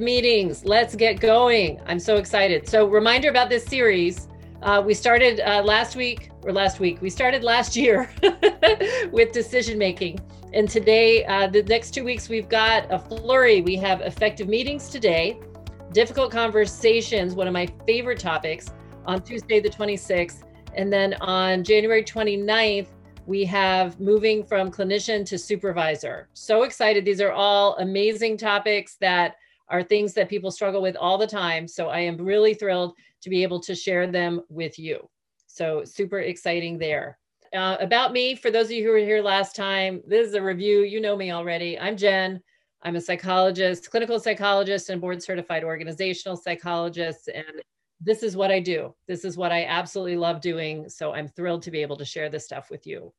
meetings. Let's get going. I'm so excited. So, reminder about this series. Uh, we started uh, last week, or last week, we started last year with decision making. And today, uh, the next two weeks, we've got a flurry. We have effective meetings today, difficult conversations, one of my favorite topics, on Tuesday, the 26th. And then on January 29th, we have moving from clinician to supervisor. So excited. These are all amazing topics that are things that people struggle with all the time. So I am really thrilled to be able to share them with you. So super exciting there. Uh, about me, for those of you who were here last time, this is a review. You know me already. I'm Jen. I'm a psychologist, clinical psychologist, and board certified organizational psychologist. And this is what I do. This is what I absolutely love doing. So I'm thrilled to be able to share this stuff with you.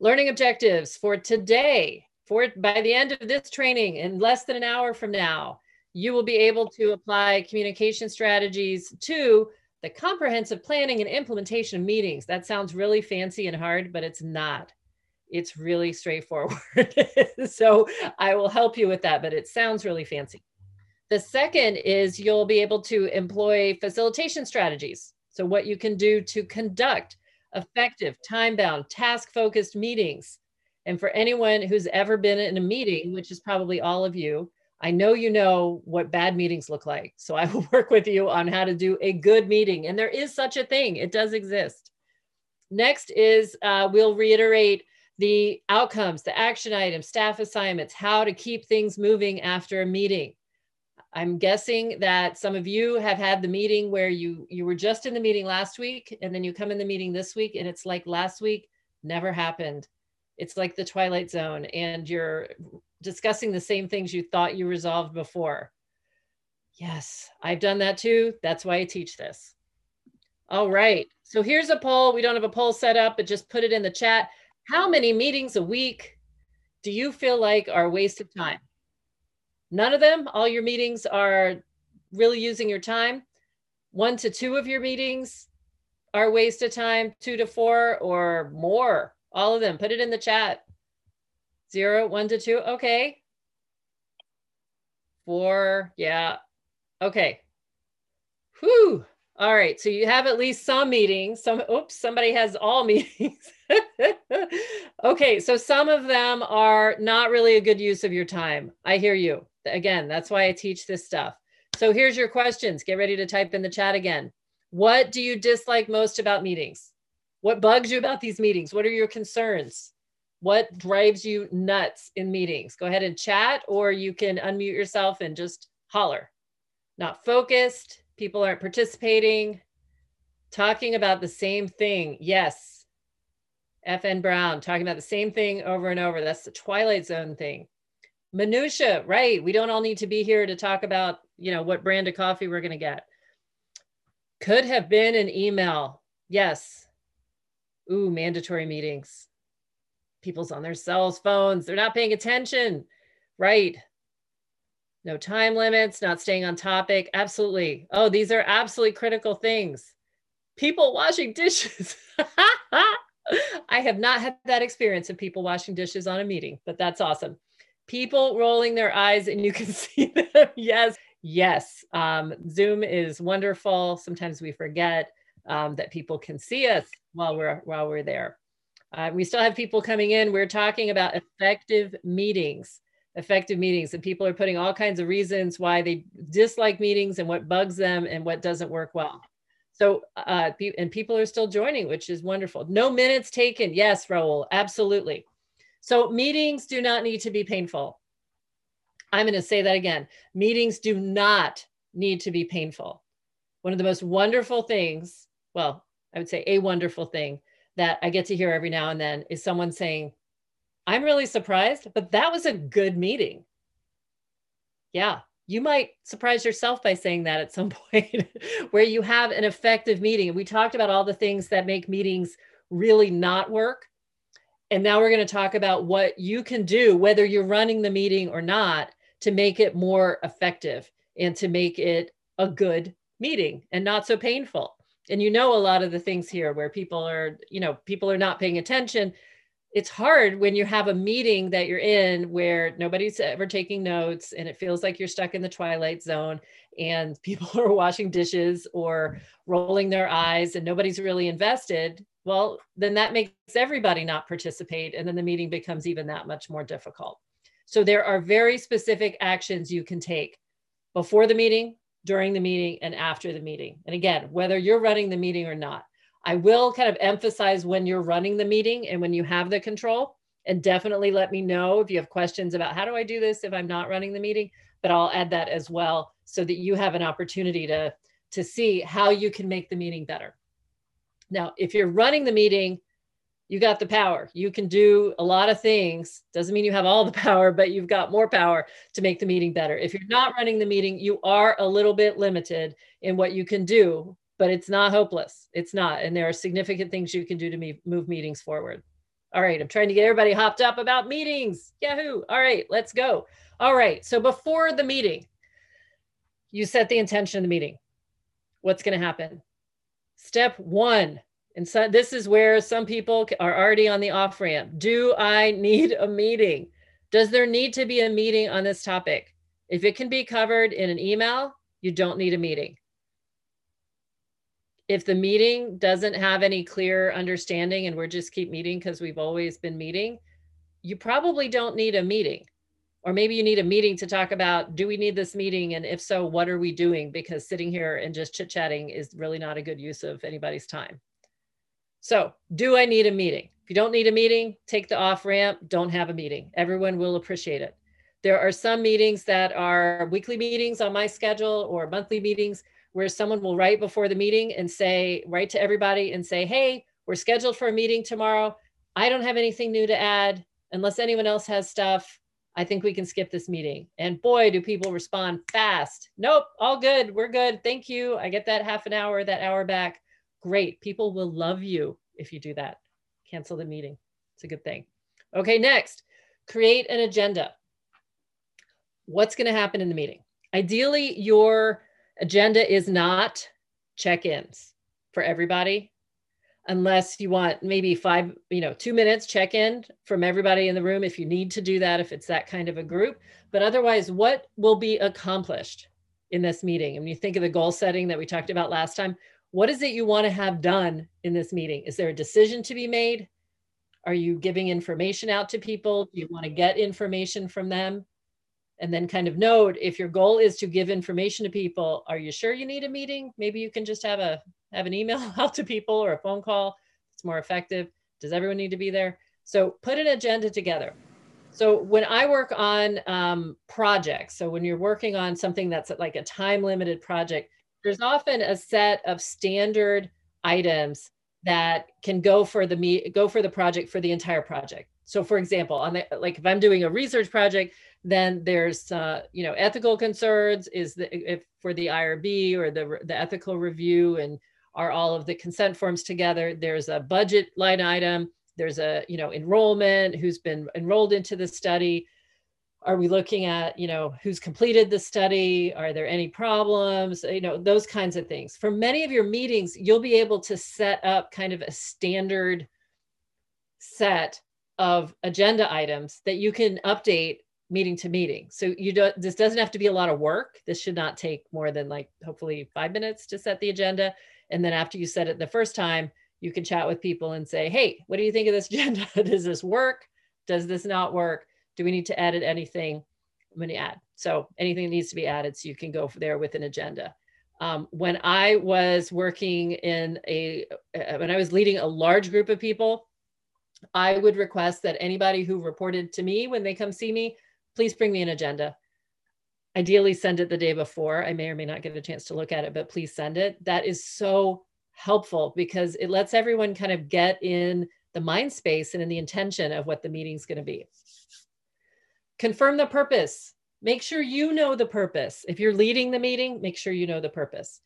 Learning objectives for today. For by the end of this training, in less than an hour from now, you will be able to apply communication strategies to the comprehensive planning and implementation of meetings. That sounds really fancy and hard, but it's not. It's really straightforward. so I will help you with that, but it sounds really fancy. The second is you'll be able to employ facilitation strategies. So, what you can do to conduct effective, time bound, task focused meetings. And for anyone who's ever been in a meeting, which is probably all of you, I know you know what bad meetings look like. So, I will work with you on how to do a good meeting. And there is such a thing, it does exist. Next is uh, we'll reiterate the outcomes, the action items, staff assignments, how to keep things moving after a meeting. I'm guessing that some of you have had the meeting where you you were just in the meeting last week and then you come in the meeting this week and it's like last week never happened. It's like the twilight zone and you're discussing the same things you thought you resolved before. Yes, I've done that too. That's why I teach this. All right. So here's a poll. We don't have a poll set up, but just put it in the chat. How many meetings a week do you feel like are waste of time? None of them, all your meetings are really using your time. One to two of your meetings are waste of time, two to four or more. All of them. Put it in the chat. Zero, one to two. Okay. Four. Yeah. Okay. Whew. All right. So you have at least some meetings. Some, oops, somebody has all meetings. okay. So some of them are not really a good use of your time. I hear you. Again, that's why I teach this stuff. So here's your questions. Get ready to type in the chat again. What do you dislike most about meetings? What bugs you about these meetings? What are your concerns? What drives you nuts in meetings? Go ahead and chat, or you can unmute yourself and just holler. Not focused, people aren't participating, talking about the same thing. Yes. FN Brown talking about the same thing over and over. That's the Twilight Zone thing minutia right we don't all need to be here to talk about you know what brand of coffee we're going to get could have been an email yes ooh mandatory meetings. People's on their cells phones. They're not paying attention. Right. No time limits not staying on topic. Absolutely. Oh these are absolutely critical things. People washing dishes. I have not had that experience of people washing dishes on a meeting but that's awesome. People rolling their eyes and you can see them. yes, yes. Um, Zoom is wonderful. Sometimes we forget um, that people can see us while we're while we're there. Uh, we still have people coming in. We're talking about effective meetings, effective meetings, and people are putting all kinds of reasons why they dislike meetings and what bugs them and what doesn't work well. So, uh, and people are still joining, which is wonderful. No minutes taken. Yes, Raul, absolutely. So meetings do not need to be painful. I'm going to say that again. Meetings do not need to be painful. One of the most wonderful things, well, I would say a wonderful thing that I get to hear every now and then is someone saying, I'm really surprised, but that was a good meeting. Yeah, you might surprise yourself by saying that at some point where you have an effective meeting. We talked about all the things that make meetings really not work. And now we're going to talk about what you can do, whether you're running the meeting or not, to make it more effective and to make it a good meeting and not so painful. And you know, a lot of the things here where people are, you know, people are not paying attention. it's hard when you have a meeting that you're in where nobody's ever taking notes and it feels like you're stuck in the twilight zone and people are washing dishes or rolling their eyes and nobody's really invested well then that makes everybody not participate and then the meeting becomes even that much more difficult so there are very specific actions you can take before the meeting during the meeting and after the meeting and again whether you're running the meeting or not I will kind of emphasize when you're running the meeting and when you have the control. And definitely let me know if you have questions about how do I do this if I'm not running the meeting. But I'll add that as well so that you have an opportunity to, to see how you can make the meeting better. Now, if you're running the meeting, you got the power. You can do a lot of things. Doesn't mean you have all the power, but you've got more power to make the meeting better. If you're not running the meeting, you are a little bit limited in what you can do but it's not hopeless. It's not. And there are significant things you can do to me, move meetings forward. All right, I'm trying to get everybody hopped up about meetings. Yahoo. All right, let's go. All right, so before the meeting, you set the intention of the meeting. What's going to happen? Step one, and so this is where some people are already on the off ramp. Do I need a meeting? Does there need to be a meeting on this topic? If it can be covered in an email, you don't need a meeting if the meeting doesn't have any clear understanding and we're just keep meeting because we've always been meeting, you probably don't need a meeting. Or maybe you need a meeting to talk about do we need this meeting? And if so, what are we doing? Because sitting here and just chit chatting is really not a good use of anybody's time. So, do I need a meeting? If you don't need a meeting, take the off ramp, don't have a meeting. Everyone will appreciate it. There are some meetings that are weekly meetings on my schedule or monthly meetings where someone will write before the meeting and say, write to everybody and say, hey, we're scheduled for a meeting tomorrow. I don't have anything new to add. Unless anyone else has stuff, I think we can skip this meeting. And boy, do people respond fast. Nope, all good. We're good. Thank you. I get that half an hour, that hour back. Great. People will love you if you do that. Cancel the meeting. It's a good thing. Okay, next, create an agenda. What's going to happen in the meeting? Ideally, your Agenda is not check-ins for everybody unless you want maybe five, you know, two minutes check in from everybody in the room if you need to do that, if it's that kind of a group. But otherwise, what will be accomplished in this meeting? And when you think of the goal setting that we talked about last time, what is it you want to have done in this meeting? Is there a decision to be made? Are you giving information out to people? Do you want to get information from them? and then kind of note if your goal is to give information to people are you sure you need a meeting maybe you can just have a have an email out to people or a phone call it's more effective does everyone need to be there so put an agenda together so when i work on um, projects so when you're working on something that's like a time limited project there's often a set of standard items that can go for the me go for the project for the entire project so for example on the like if i'm doing a research project then there's, uh, you know, ethical concerns is the, if for the IRB or the, the ethical review and are all of the consent forms together. There's a budget line item. There's a, you know, enrollment, who's been enrolled into the study. Are we looking at, you know, who's completed the study? Are there any problems? You know, those kinds of things. For many of your meetings, you'll be able to set up kind of a standard set of agenda items that you can update meeting to meeting. So you don't this doesn't have to be a lot of work. This should not take more than like hopefully 5 minutes to set the agenda and then after you set it the first time, you can chat with people and say, "Hey, what do you think of this agenda? Does this work? Does this not work? Do we need to edit anything?" I'm going to add. So anything that needs to be added so you can go there with an agenda. Um, when I was working in a, uh, when I was leading a large group of people, I would request that anybody who reported to me when they come see me please bring me an agenda. Ideally, send it the day before. I may or may not get a chance to look at it, but please send it. That is so helpful because it lets everyone kind of get in the mind space and in the intention of what the meeting's going to be. Confirm the purpose. Make sure you know the purpose. If you're leading the meeting, make sure you know the purpose.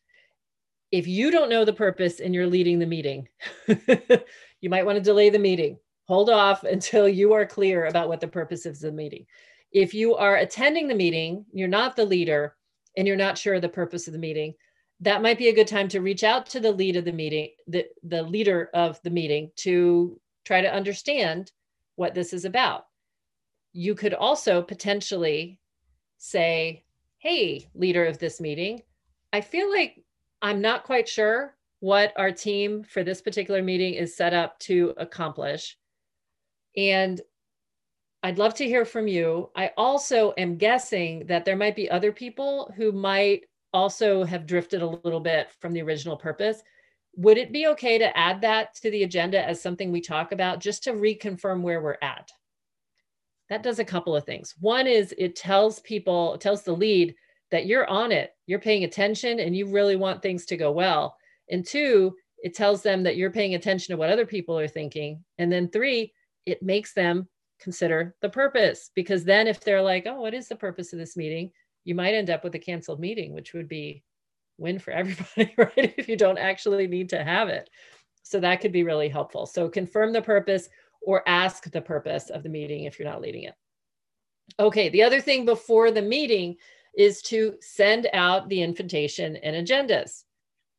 If you don't know the purpose and you're leading the meeting, you might want to delay the meeting. Hold off until you are clear about what the purpose of the meeting if you are attending the meeting, you're not the leader, and you're not sure of the purpose of the meeting, that might be a good time to reach out to the lead of the meeting, the, the leader of the meeting to try to understand what this is about. You could also potentially say, Hey, leader of this meeting, I feel like I'm not quite sure what our team for this particular meeting is set up to accomplish. And I'd love to hear from you. I also am guessing that there might be other people who might also have drifted a little bit from the original purpose. Would it be okay to add that to the agenda as something we talk about just to reconfirm where we're at? That does a couple of things. One is it tells people, it tells the lead that you're on it, you're paying attention, and you really want things to go well. And two, it tells them that you're paying attention to what other people are thinking. And then three, it makes them consider the purpose because then if they're like oh what is the purpose of this meeting you might end up with a canceled meeting which would be win for everybody right if you don't actually need to have it so that could be really helpful so confirm the purpose or ask the purpose of the meeting if you're not leading it. Okay the other thing before the meeting is to send out the invitation and agendas.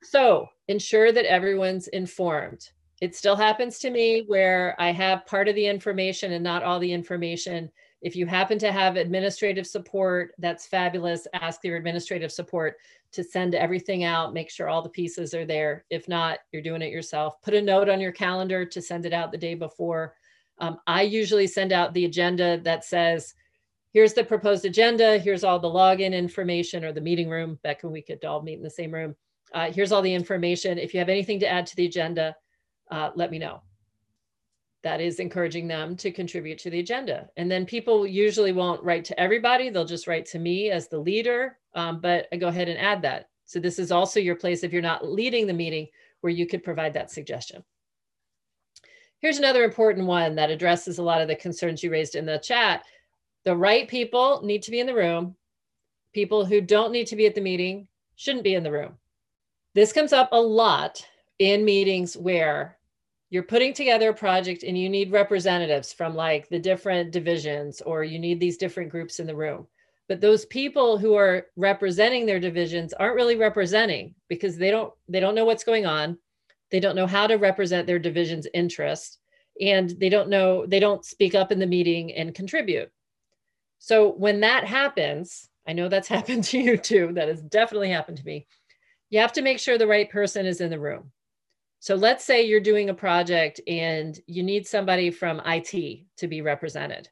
So ensure that everyone's informed. It still happens to me where I have part of the information and not all the information. If you happen to have administrative support, that's fabulous. Ask your administrative support to send everything out, make sure all the pieces are there. If not, you're doing it yourself. Put a note on your calendar to send it out the day before. Um, I usually send out the agenda that says, here's the proposed agenda, here's all the login information or the meeting room. Back when we could all meet in the same room. Uh, here's all the information. If you have anything to add to the agenda, uh, let me know. That is encouraging them to contribute to the agenda. And then people usually won't write to everybody, they'll just write to me as the leader, um, but I go ahead and add that. So this is also your place if you're not leading the meeting where you could provide that suggestion. Here's another important one that addresses a lot of the concerns you raised in the chat. The right people need to be in the room. People who don't need to be at the meeting shouldn't be in the room. This comes up a lot in meetings where you're putting together a project and you need representatives from like the different divisions or you need these different groups in the room. But those people who are representing their divisions aren't really representing because they don't they don't know what's going on. They don't know how to represent their division's interest and they don't know they don't speak up in the meeting and contribute. So when that happens i know that's happened to you too that has definitely happened to me you have to make sure the right person is in the room so let's say you're doing a project and you need somebody from IT to be represented.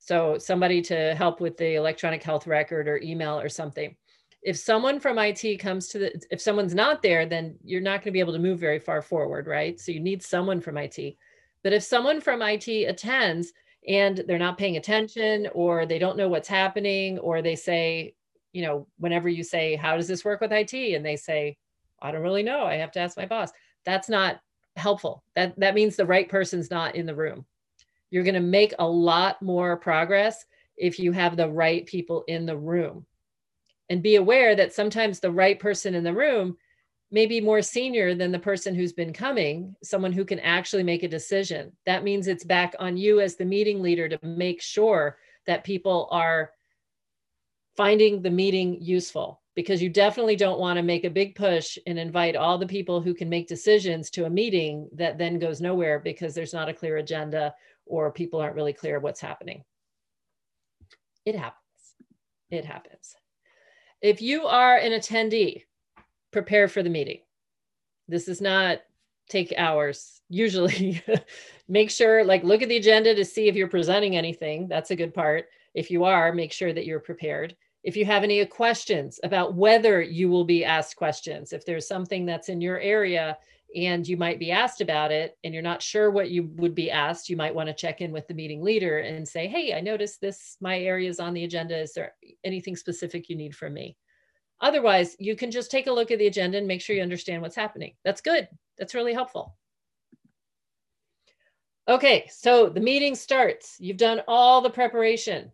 So somebody to help with the electronic health record or email or something. If someone from IT comes to the, if someone's not there, then you're not going to be able to move very far forward, right? So you need someone from IT. But if someone from IT attends and they're not paying attention or they don't know what's happening or they say, you know, whenever you say, how does this work with IT? And they say, I don't really know. I have to ask my boss that's not helpful. That that means the right person's not in the room. You're going to make a lot more progress if you have the right people in the room. And be aware that sometimes the right person in the room may be more senior than the person who's been coming, someone who can actually make a decision. That means it's back on you as the meeting leader to make sure that people are finding the meeting useful because you definitely don't want to make a big push and invite all the people who can make decisions to a meeting that then goes nowhere because there's not a clear agenda or people aren't really clear what's happening. It happens. It happens. If you are an attendee, prepare for the meeting. This is not take hours. Usually, make sure, like, look at the agenda to see if you're presenting anything. That's a good part. If you are, make sure that you're prepared if you have any questions about whether you will be asked questions, if there's something that's in your area and you might be asked about it and you're not sure what you would be asked, you might want to check in with the meeting leader and say, Hey, I noticed this, my area is on the agenda. Is there anything specific you need from me? Otherwise, you can just take a look at the agenda and make sure you understand what's happening. That's good. That's really helpful. Okay, so the meeting starts. You've done all the preparation.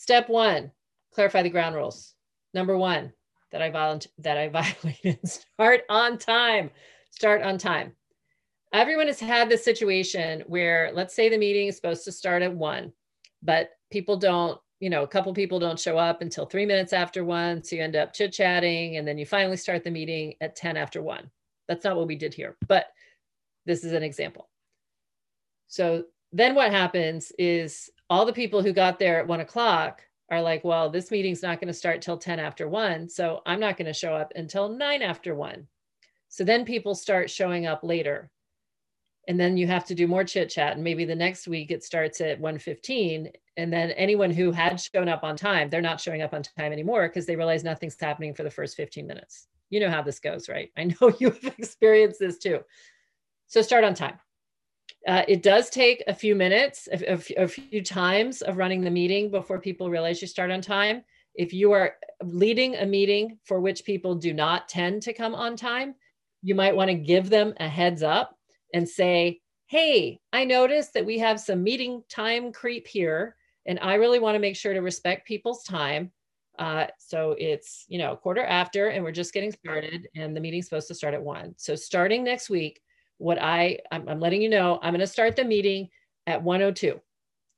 Step one, clarify the ground rules. Number one, that I volunteer that I violated. Start on time. Start on time. Everyone has had this situation where let's say the meeting is supposed to start at one, but people don't, you know, a couple people don't show up until three minutes after one. So you end up chit-chatting and then you finally start the meeting at 10 after one. That's not what we did here, but this is an example. So then what happens is all the people who got there at one o'clock are like, well, this meeting's not going to start till 10 after one. So I'm not going to show up until nine after one. So then people start showing up later. And then you have to do more chit chat. And maybe the next week it starts at 1:15. And then anyone who had shown up on time, they're not showing up on time anymore because they realize nothing's happening for the first 15 minutes. You know how this goes, right? I know you have experienced this too. So start on time. Uh, it does take a few minutes, a, a, a few times of running the meeting before people realize you start on time. If you are leading a meeting for which people do not tend to come on time, you might want to give them a heads up and say, Hey, I noticed that we have some meeting time creep here, and I really want to make sure to respect people's time. Uh, so it's, you know, quarter after, and we're just getting started, and the meeting's supposed to start at one. So starting next week, what I, I'm, I'm letting you know, I'm going to start the meeting at 102.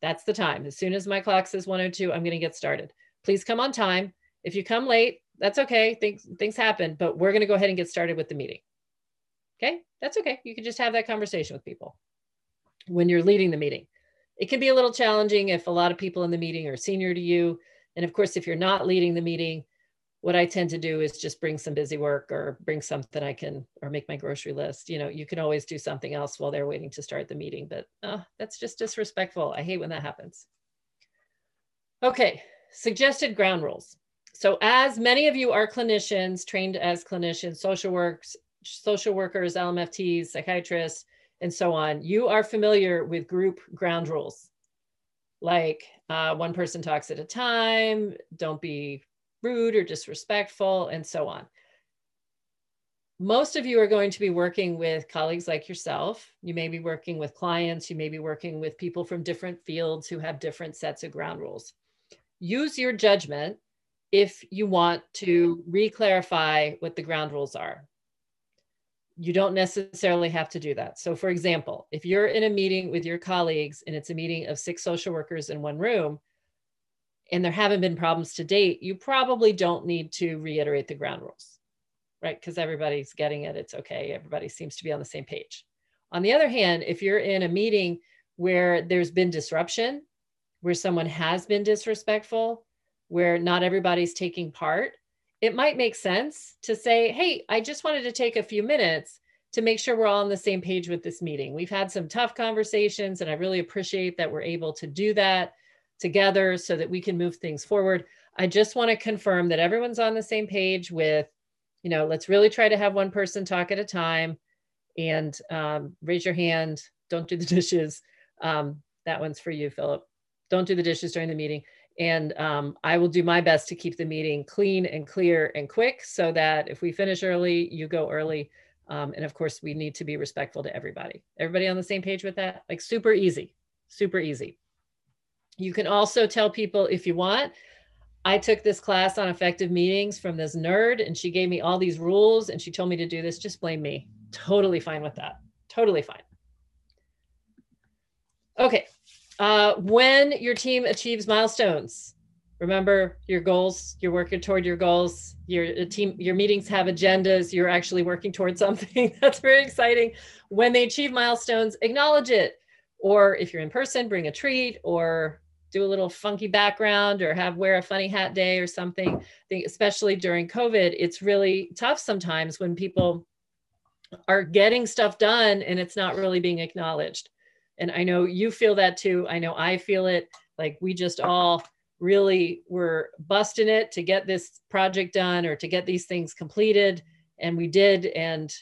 That's the time. As soon as my clock says 102, I'm going to get started. Please come on time. If you come late, that's okay. Things things happen, but we're going to go ahead and get started with the meeting. Okay? That's okay. You can just have that conversation with people when you're leading the meeting. It can be a little challenging if a lot of people in the meeting are senior to you. And of course, if you're not leading the meeting, what I tend to do is just bring some busy work or bring something I can, or make my grocery list. You know, you can always do something else while they're waiting to start the meeting, but uh, that's just disrespectful. I hate when that happens. Okay, suggested ground rules. So as many of you are clinicians, trained as clinicians, social works, social workers, LMFTs, psychiatrists, and so on, you are familiar with group ground rules. Like uh, one person talks at a time, don't be rude or disrespectful, and so on. Most of you are going to be working with colleagues like yourself. You may be working with clients, you may be working with people from different fields who have different sets of ground rules. Use your judgment if you want to re-clarify what the ground rules are. You don't necessarily have to do that. So for example, if you're in a meeting with your colleagues and it's a meeting of six social workers in one room, and there haven't been problems to date, you probably don't need to reiterate the ground rules, right? Because everybody's getting it. It's okay. Everybody seems to be on the same page. On the other hand, if you're in a meeting where there's been disruption, where someone has been disrespectful, where not everybody's taking part, it might make sense to say, hey, I just wanted to take a few minutes to make sure we're all on the same page with this meeting. We've had some tough conversations, and I really appreciate that we're able to do that together so that we can move things forward. I just want to confirm that everyone's on the same page with, you know, let's really try to have one person talk at a time and um, raise your hand. Don't do the dishes. Um, that one's for you, Philip. Don't do the dishes during the meeting. And um, I will do my best to keep the meeting clean and clear and quick so that if we finish early, you go early. Um, and of course, we need to be respectful to everybody. Everybody on the same page with that? Like super easy, super easy. You can also tell people if you want, I took this class on effective meetings from this nerd and she gave me all these rules and she told me to do this. Just blame me. Totally fine with that. Totally fine. Okay. Uh, when your team achieves milestones, remember your goals, you're working toward your goals, your team, your meetings have agendas, you're actually working towards something. That's very exciting. When they achieve milestones, acknowledge it. Or if you're in person, bring a treat or do a little funky background or have wear a funny hat day or something. I think especially during COVID, it's really tough sometimes when people are getting stuff done and it's not really being acknowledged. And I know you feel that too. I know I feel it. Like we just all really were busting it to get this project done or to get these things completed. And we did. And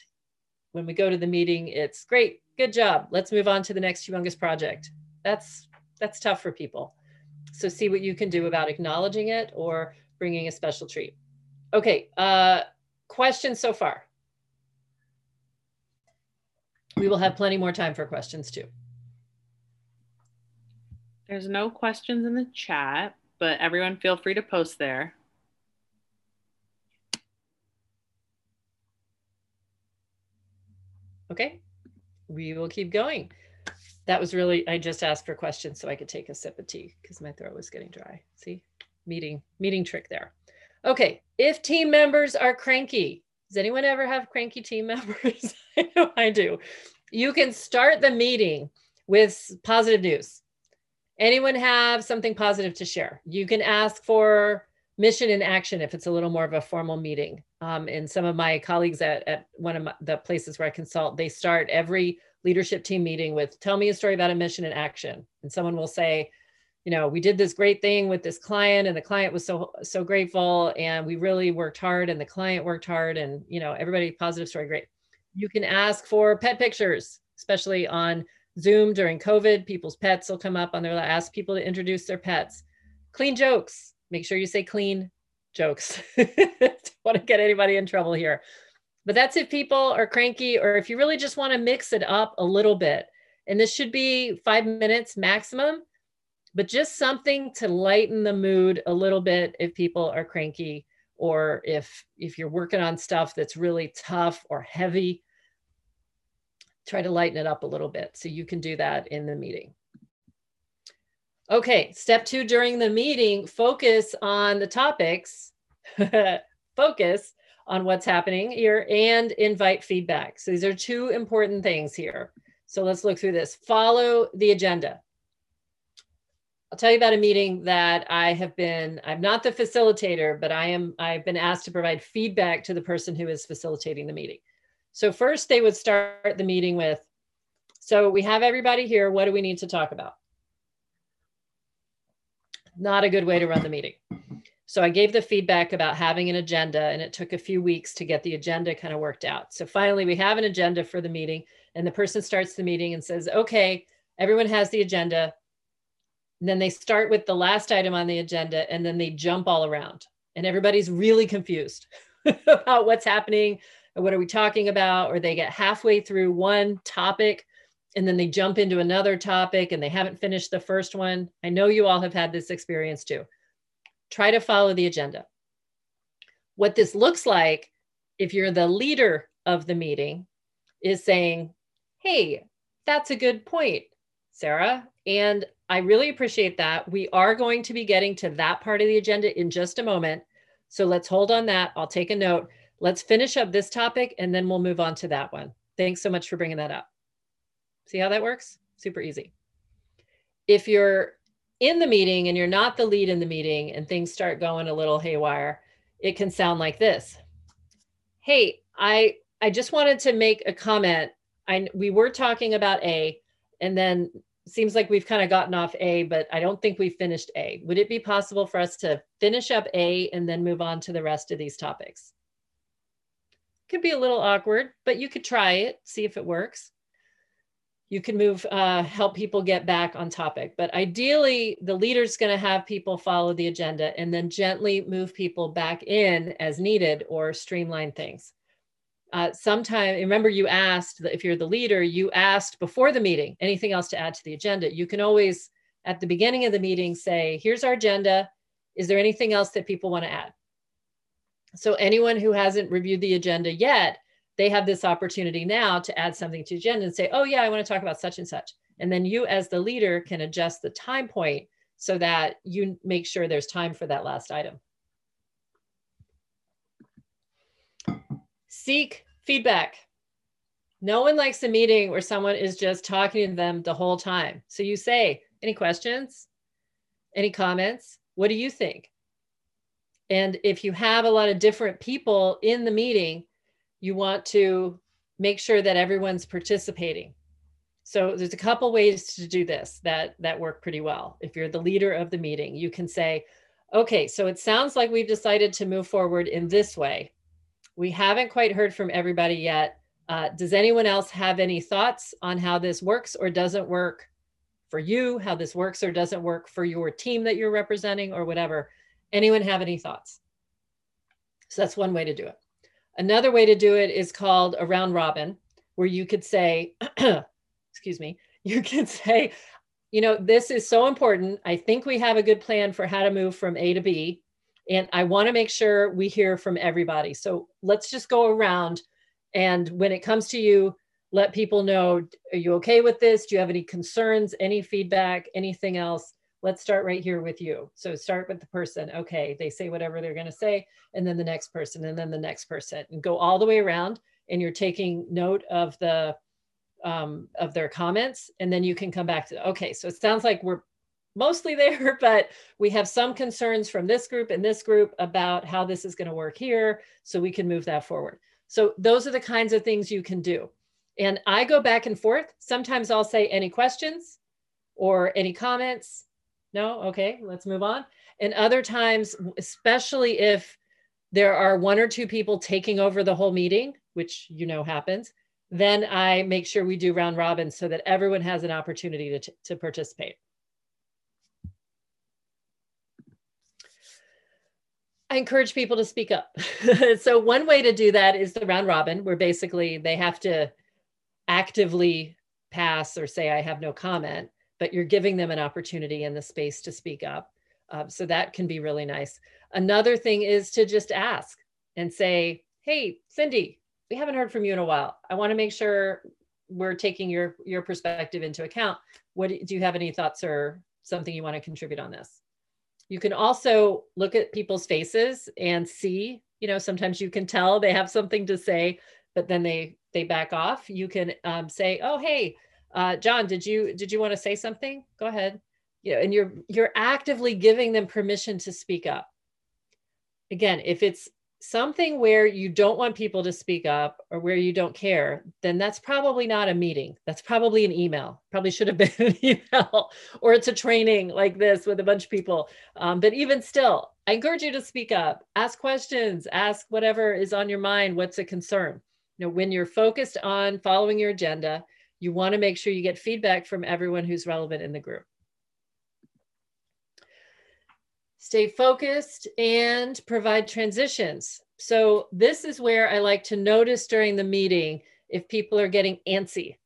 when we go to the meeting, it's great, good job. Let's move on to the next humongous project. That's that's tough for people. So see what you can do about acknowledging it or bringing a special treat. Okay, uh, questions so far? We will have plenty more time for questions too. There's no questions in the chat, but everyone feel free to post there. Okay, we will keep going that was really, I just asked for questions so I could take a sip of tea because my throat was getting dry. See, meeting, meeting trick there. Okay, if team members are cranky, does anyone ever have cranky team members? I know I do. You can start the meeting with positive news. Anyone have something positive to share? You can ask for mission and action if it's a little more of a formal meeting. Um, and some of my colleagues at, at one of my, the places where I consult, they start every leadership team meeting with tell me a story about a mission in action. And someone will say, you know, we did this great thing with this client and the client was so so grateful and we really worked hard and the client worked hard and you know, everybody positive story great. You can ask for pet pictures, especially on Zoom during COVID, people's pets will come up on there. Ask people to introduce their pets. Clean jokes. Make sure you say clean jokes. Don't want to get anybody in trouble here. But that's if people are cranky or if you really just want to mix it up a little bit. And this should be five minutes maximum, but just something to lighten the mood a little bit if people are cranky or if if you're working on stuff that's really tough or heavy try to lighten it up a little bit. So you can do that in the meeting. Okay, step two during the meeting, focus on the topics, focus on what's happening here and invite feedback. So these are two important things here. So let's look through this. Follow the agenda. I'll tell you about a meeting that I have been, I'm not the facilitator, but I am, I've been asked to provide feedback to the person who is facilitating the meeting. So first they would start the meeting with, so we have everybody here. What do we need to talk about? Not a good way to run the meeting. So I gave the feedback about having an agenda and it took a few weeks to get the agenda kind of worked out. So finally we have an agenda for the meeting and the person starts the meeting and says, okay, everyone has the agenda. And then they start with the last item on the agenda and then they jump all around and everybody's really confused about what's happening what are we talking about? Or they get halfway through one topic and then they jump into another topic and they haven't finished the first one. I know you all have had this experience too. Try to follow the agenda. What this looks like, if you're the leader of the meeting, is saying, Hey, that's a good point, Sarah. And I really appreciate that. We are going to be getting to that part of the agenda in just a moment. So let's hold on that. I'll take a note. Let's finish up this topic and then we'll move on to that one. Thanks so much for bringing that up. See how that works? Super easy. If you're in the meeting and you're not the lead in the meeting and things start going a little haywire, it can sound like this. Hey, I I just wanted to make a comment. I we were talking about A and then seems like we've kind of gotten off A, but I don't think we finished A. Would it be possible for us to finish up A and then move on to the rest of these topics? Could be a little awkward, but you could try it, see if it works. You can move, uh, help people get back on topic. But ideally, the leader's going to have people follow the agenda and then gently move people back in as needed or streamline things. Uh, sometime, remember you asked, that if you're the leader, you asked before the meeting, anything else to add to the agenda. You can always, at the beginning of the meeting, say, here's our agenda. Is there anything else that people want to add? So anyone who hasn't reviewed the agenda yet, they have this opportunity now to add something to agenda and say, oh yeah, I want to talk about such and such. And then you as the leader can adjust the time point so that you make sure there's time for that last item. Seek feedback. No one likes a meeting where someone is just talking to them the whole time. So you say, any questions? Any comments? What do you think? And if you have a lot of different people in the meeting, you want to make sure that everyone's participating. So there's a couple ways to do this that that work pretty well. If you're the leader of the meeting, you can say, okay, so it sounds like we've decided to move forward in this way. We haven't quite heard from everybody yet. Uh, does anyone else have any thoughts on how this works or doesn't work for you, how this works or doesn't work for your team that you're representing or whatever? Anyone have any thoughts? So that's one way to do it. Another way to do it is called a round robin, where you could say, excuse me, you could say, you know, this is so important. I think we have a good plan for how to move from A to B. And I want to make sure we hear from everybody. So let's just go around. And when it comes to you, let people know are you okay with this? Do you have any concerns, any feedback, anything else? Let's start right here with you. So start with the person. Okay, they say whatever they're going to say, and then the next person, and then the next person, and go all the way around. And you're taking note of the um, of their comments, and then you can come back to, okay, so it sounds like we're mostly there, but we have some concerns from this group and this group about how this is going to work here. So we can move that forward. So those are the kinds of things you can do. And I go back and forth. Sometimes I'll say, any questions or any comments? No? Okay, let's move on. And other times, especially if there are one or two people taking over the whole meeting, which you know happens, then I make sure we do round robin so that everyone has an opportunity to, to participate. I encourage people to speak up. so one way to do that is the round robin, where basically they have to actively pass or say, I have no comment, but you're giving them an opportunity in the space to speak up. Uh, so that can be really nice. Another thing is to just ask and say, Hey, Cindy, we haven't heard from you in a while. I want to make sure we're taking your your perspective into account. What do you have any thoughts or something you want to contribute on this? You can also look at people's faces and see, you know, sometimes you can tell they have something to say, but then they they back off. You can um, say, "Oh, hey, uh, John, did you did you want to say something? Go ahead." You know, and you're you're actively giving them permission to speak up. Again, if it's something where you don't want people to speak up or where you don't care, then that's probably not a meeting. That's probably an email. Probably should have been an email, or it's a training like this with a bunch of people. Um, but even still, I encourage you to speak up, ask questions, ask whatever is on your mind. What's a concern? You know, when you're focused on following your agenda, you want to make sure you get feedback from everyone who's relevant in the group. stay focused and provide transitions. So this is where I like to notice during the meeting if people are getting antsy,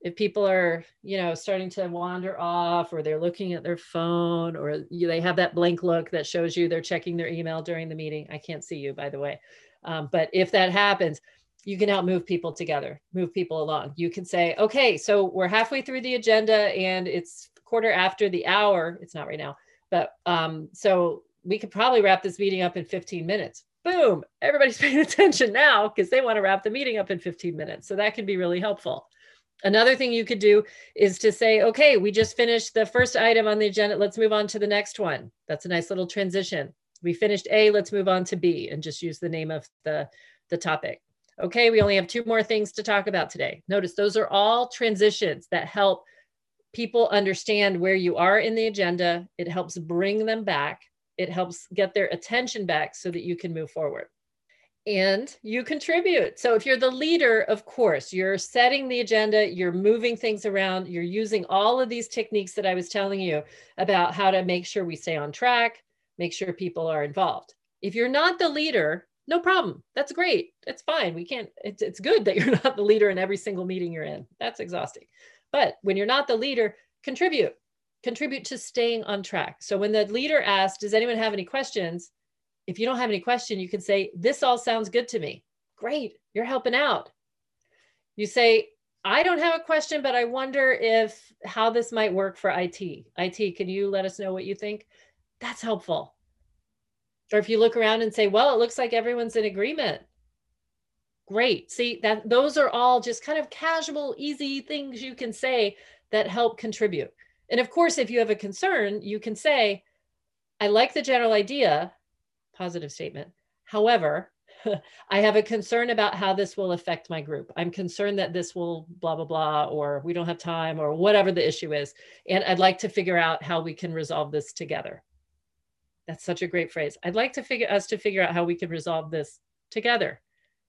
if people are, you know, starting to wander off or they're looking at their phone or they have that blank look that shows you they're checking their email during the meeting. I can't see you, by the way. Um, but if that happens, you can help move people together, move people along. You can say, okay, so we're halfway through the agenda and it's quarter after the hour. It's not right now but um, so we could probably wrap this meeting up in 15 minutes. Boom, everybody's paying attention now because they want to wrap the meeting up in 15 minutes. So that can be really helpful. Another thing you could do is to say, okay, we just finished the first item on the agenda. Let's move on to the next one. That's a nice little transition. We finished A, let's move on to B and just use the name of the, the topic. Okay, we only have two more things to talk about today. Notice those are all transitions that help people understand where you are in the agenda. It helps bring them back. It helps get their attention back so that you can move forward. And you contribute. So, if you're the leader, of course, you're setting the agenda, you're moving things around, you're using all of these techniques that I was telling you about how to make sure we stay on track, make sure people are involved. If you're not the leader, no problem. That's great. It's fine. We can't, it's, it's good that you're not the leader in every single meeting you're in. That's exhausting. But when you're not the leader, contribute, contribute to staying on track. So when the leader asks, does anyone have any questions? If you don't have any question, you can say, this all sounds good to me. Great, you're helping out. You say, I don't have a question, but I wonder if how this might work for IT. IT, can you let us know what you think? That's helpful. Or if you look around and say, well, it looks like everyone's in agreement. Great. See that those are all just kind of casual, easy things you can say that help contribute. And of course, if you have a concern, you can say, I like the general idea, positive statement. However, I have a concern about how this will affect my group. I'm concerned that this will blah, blah, blah, or we don't have time, or whatever the issue is. And I'd like to figure out how we can resolve this together. That's such a great phrase. I'd like to figure us to figure out how we can resolve this together.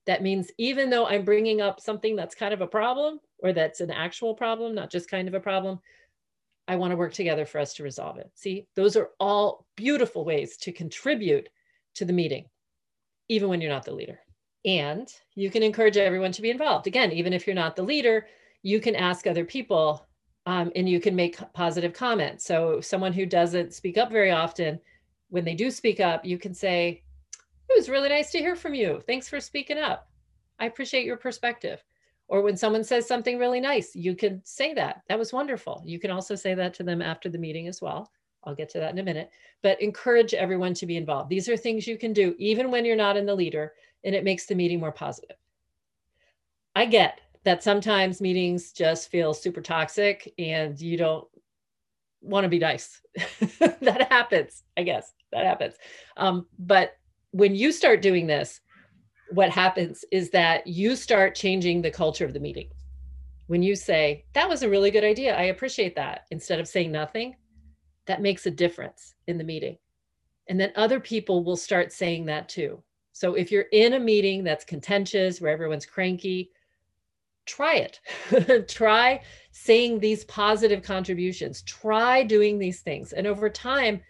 That means even though I'm bringing up something that's kind of a problem or that's an actual problem, not just kind of a problem, I want to work together for us to resolve it. See, those are all beautiful ways to contribute to the meeting, even when you're not the leader. And you can encourage everyone to be involved. Again, even if you're not the leader, you can ask other people um, and you can make positive comments. So, someone who doesn't speak up very often, when they do speak up, you can say, it was really nice to hear from you. Thanks for speaking up. I appreciate your perspective. Or when someone says something really nice, you can say that. That was wonderful. You can also say that to them after the meeting as well. I'll get to that in a minute. But encourage everyone to be involved. These are things you can do even when you're not in the leader, and it makes the meeting more positive. I get that sometimes meetings just feel super toxic and you don't want to be nice. that happens, I guess. That happens. Um, but when you start doing this, what happens is that you start changing the culture of the meeting. When you say, that was a really good idea, I appreciate that, instead of saying nothing, that makes a difference in the meeting. And then other people will start saying that too. So if you're in a meeting that's contentious, where everyone's cranky, try it. try saying these positive contributions. Try doing these things. And over time,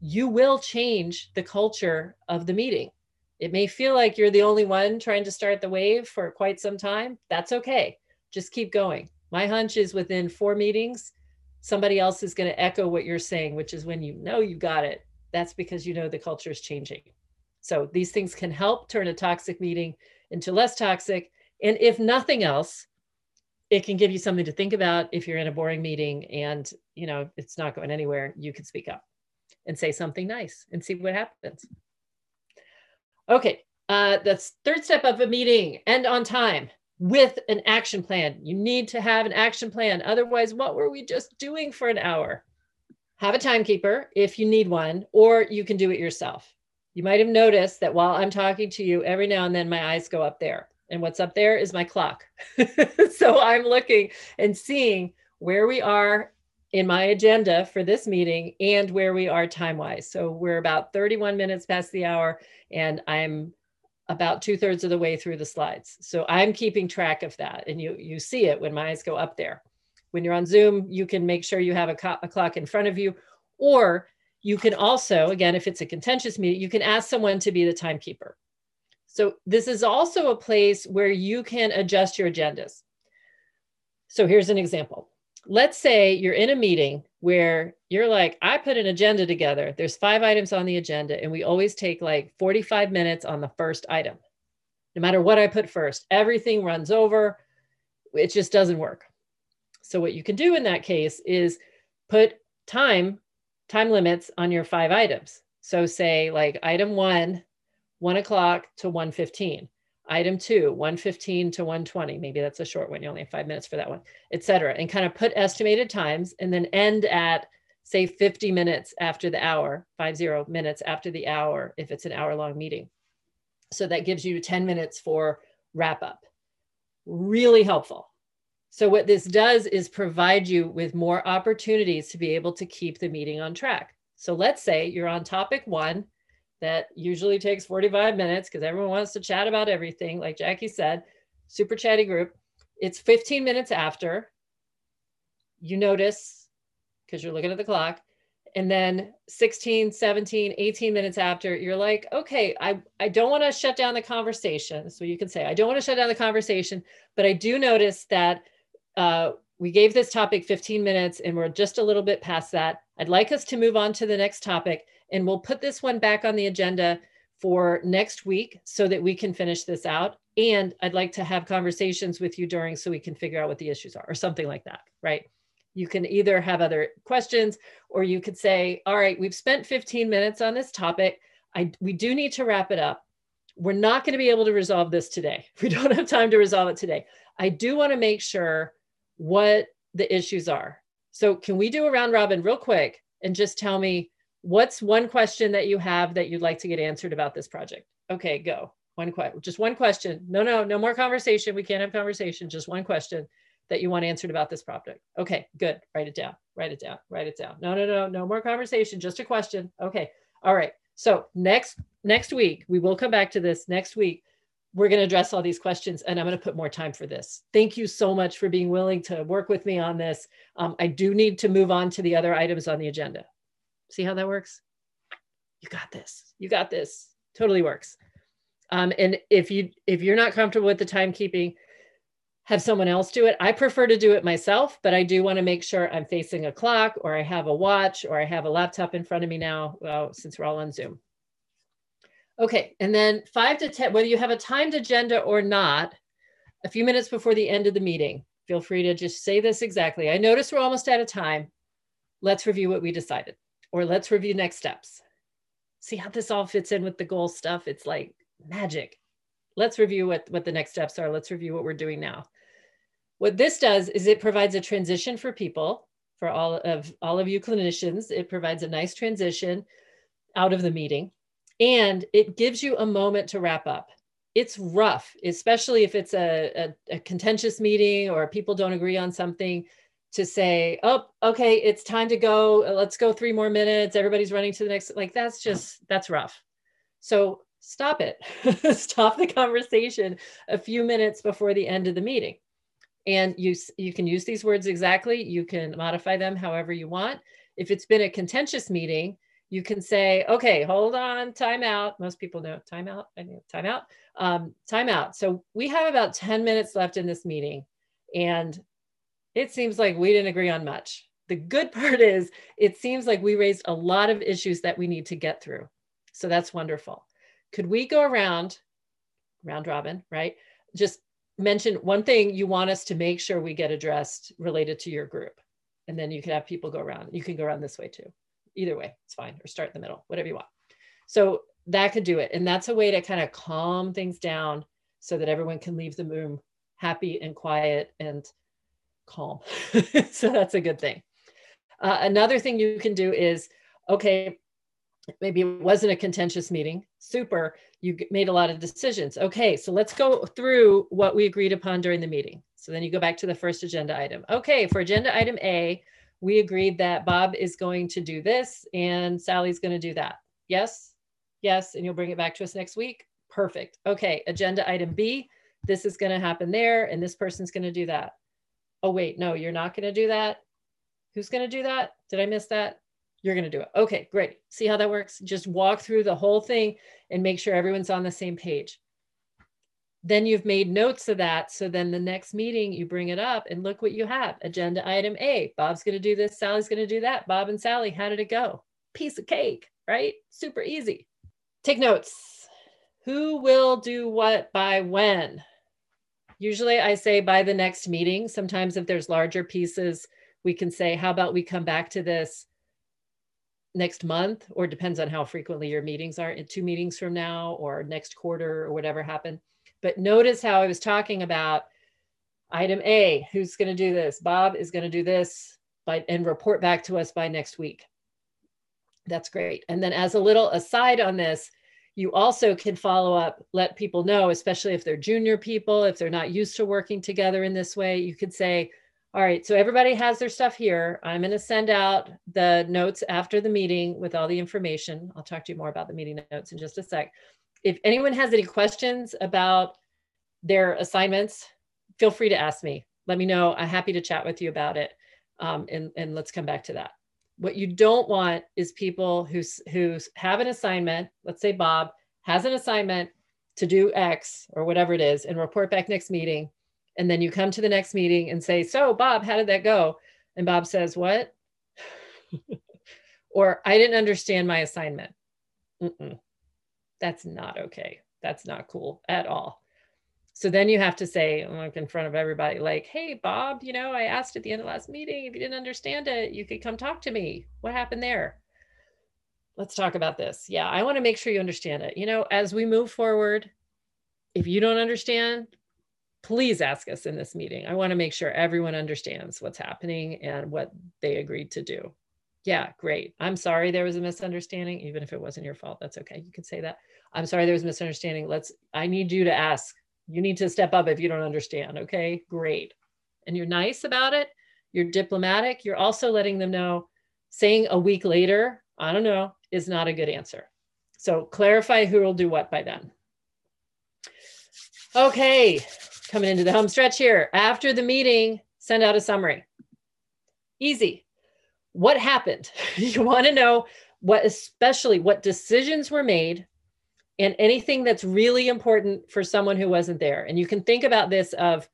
you will change the culture of the meeting. It may feel like you're the only one trying to start the wave for quite some time. That's okay. Just keep going. My hunch is within four meetings, somebody else is going to echo what you're saying, which is when you know you got it. That's because you know the culture is changing. So these things can help turn a toxic meeting into less toxic. And if nothing else, it can give you something to think about if you're in a boring meeting and you know it's not going anywhere you can speak up and say something nice and see what happens. Okay uh, the third step of a meeting end on time with an action plan. You need to have an action plan. Otherwise what were we just doing for an hour? Have a timekeeper if you need one or you can do it yourself. You might have noticed that while i'm talking to you every now and then my eyes go up there and what's up there is my clock. so I'm looking and seeing where we are in my agenda for this meeting and where we are time wise. So we're about 31 minutes past the hour, and I'm about two thirds of the way through the slides. So I'm keeping track of that, and you you see it when my eyes go up there. When you're on Zoom, you can make sure you have a, a clock in front of you, or you can also, again, if it's a contentious meeting, you can ask someone to be the timekeeper. So this is also a place where you can adjust your agendas. So here's an example. Let's say you're in a meeting where you're like, I put an agenda together. There's five items on the agenda, and we always take like 45 minutes on the first item. No matter what I put first, everything runs over. It just doesn't work. So what you can do in that case is put time time limits on your five items. So say like item one 1 o'clock to 1.15 item two 1.15 to 1.20 maybe that's a short one. You only have five minutes for that one etc and kind of put estimated times and then end at say 50 minutes after the hour five zero minutes after the hour if it's an hour long meeting. So that gives you 10 minutes for wrap up really helpful. So what this does is provide you with more opportunities to be able to keep the meeting on track. So let's say you're on topic one that usually takes 45 minutes because everyone wants to chat about everything. Like Jackie said, super chatty group. It's 15 minutes after you notice because you're looking at the clock. And then 16, 17, 18 minutes after, you're like, okay, I, I don't want to shut down the conversation. So you can say, I don't want to shut down the conversation, but I do notice that uh, we gave this topic 15 minutes and we're just a little bit past that. I'd like us to move on to the next topic. And we'll put this one back on the agenda for next week so that we can finish this out. And I'd like to have conversations with you during so we can figure out what the issues are or something like that, right? You can either have other questions or you could say, all right, we've spent 15 minutes on this topic. I, we do need to wrap it up. We're not going to be able to resolve this today. We don't have time to resolve it today. I do want to make sure what the issues are. So, can we do a round robin real quick and just tell me what's one question that you have that you'd like to get answered about this project? Okay, go. One question, just one question. No, no, no more conversation. We can't have conversation. Just one question that you want answered about this project. Okay, good. Write it down. Write it down. Write it down. No, no, no, no more conversation. Just a question. Okay. All right. So next next week we will come back to this next week. We're going to address all these questions, and I'm going to put more time for this. Thank you so much for being willing to work with me on this. Um, I do need to move on to the other items on the agenda. See how that works? You got this. You got this. Totally works. Um, and if you if you're not comfortable with the timekeeping, have someone else do it. I prefer to do it myself, but I do want to make sure I'm facing a clock or I have a watch or I have a laptop in front of me now, well, since we're all on Zoom. Okay, and then five to 10, whether you have a timed agenda or not, a few minutes before the end of the meeting, feel free to just say this exactly. I notice we're almost out of time. Let's review what we decided or let's review next steps. See how this all fits in with the goal stuff? It's like magic. Let's review what, what the next steps are. Let's review what we're doing now. What this does is it provides a transition for people, for all of all of you clinicians. It provides a nice transition out of the meeting and it gives you a moment to wrap up. It's rough, especially if it's a, a, a contentious meeting or people don't agree on something to say, oh, okay, it's time to go. Let's go three more minutes. Everybody's running to the next. Like, that's just, that's rough. So stop it. stop the conversation a few minutes before the end of the meeting. And you, you can use these words exactly. You can modify them however you want. If it's been a contentious meeting, you can say, okay, hold on, time out. Most people know time out. I know time out. Um, time out. So we have about 10 minutes left in this meeting. And it seems like we didn't agree on much. The good part is it seems like we raised a lot of issues that we need to get through. So that's wonderful. Could we go around, round robin, right? Just mention one thing you want us to make sure we get addressed related to your group. And then you can have people go around. You can go around this way too either way, it's fine, or start in the middle, whatever you want. So that could do it. And that's a way to kind of calm things down so that everyone can leave the room happy and quiet and calm. so that's a good thing. Uh, another thing you can do is okay, maybe it wasn't a contentious meeting. Super. You made a lot of decisions. Okay, so let's go through what we agreed upon during the meeting. So then you go back to the first agenda item. Okay, for agenda item A, we agreed that Bob is going to do this and Sally's going to do that. Yes, yes. And you'll bring it back to us next week. Perfect. Okay. Agenda item B. This is going to happen there and this person's going to do that. Oh, wait, no, you're not going to do that. Who's going to do that? Did I miss that? You're going to do it. Okay, great. See how that works? Just walk through the whole thing and make sure everyone's on the same page then you've made notes of that. So then the next meeting, you bring it up and look what you have. Agenda item A Bob's going to do this, Sally's going to do that. Bob and Sally, how did it go? Piece of cake, right? Super easy. Take notes. Who will do what by when? Usually I say by the next meeting. Sometimes if there's larger pieces, we can say, how about we come back to this next month, or depends on how frequently your meetings are, in two meetings from now, or next quarter, or whatever happened but notice how I was talking about item A, who's going to do this? Bob is going to do this by, and report back to us by next week. That's great. And then as a little aside on this, you also can follow up, let people know, especially if they're junior people, if they're not used to working together in this way, you could say, all right, so everybody has their stuff here. I'm going to send out the notes after the meeting with all the information. I'll talk to you more about the meeting notes in just a sec if anyone has any questions about their assignments, feel free to ask me. Let me know. I'm happy to chat with you about it. Um, and, and let's come back to that. What you don't want is people who, who have an assignment, let's say Bob has an assignment to do X or whatever it is and report back next meeting. And then you come to the next meeting and say, so Bob, how did that go? And Bob says, what? or I didn't understand my assignment. Mm-mm that's not okay. That's not cool at all. So then you have to say, like in front of everybody, like, hey, Bob, you know, I asked at the end of last meeting, if you didn't understand it, you could come talk to me. What happened there? Let's talk about this. Yeah, I want to make sure you understand it. You know, as we move forward, if you don't understand, please ask us in this meeting. I want to make sure everyone understands what's happening and what they agreed to do yeah, great. I'm sorry there was a misunderstanding, even if it wasn't your fault. That's okay. You can say that. I'm sorry there was a misunderstanding. Let's, I need you to ask. You need to step up if you don't understand. Okay, great. And you're nice about it. You're diplomatic. You're also letting them know saying a week later, I don't know, is not a good answer. So clarify who will do what by then. Okay, coming into the home stretch here. After the meeting, send out a summary. Easy what happened. you want to know what, especially what decisions were made and anything that's really important for someone who wasn't there. And you can think about this of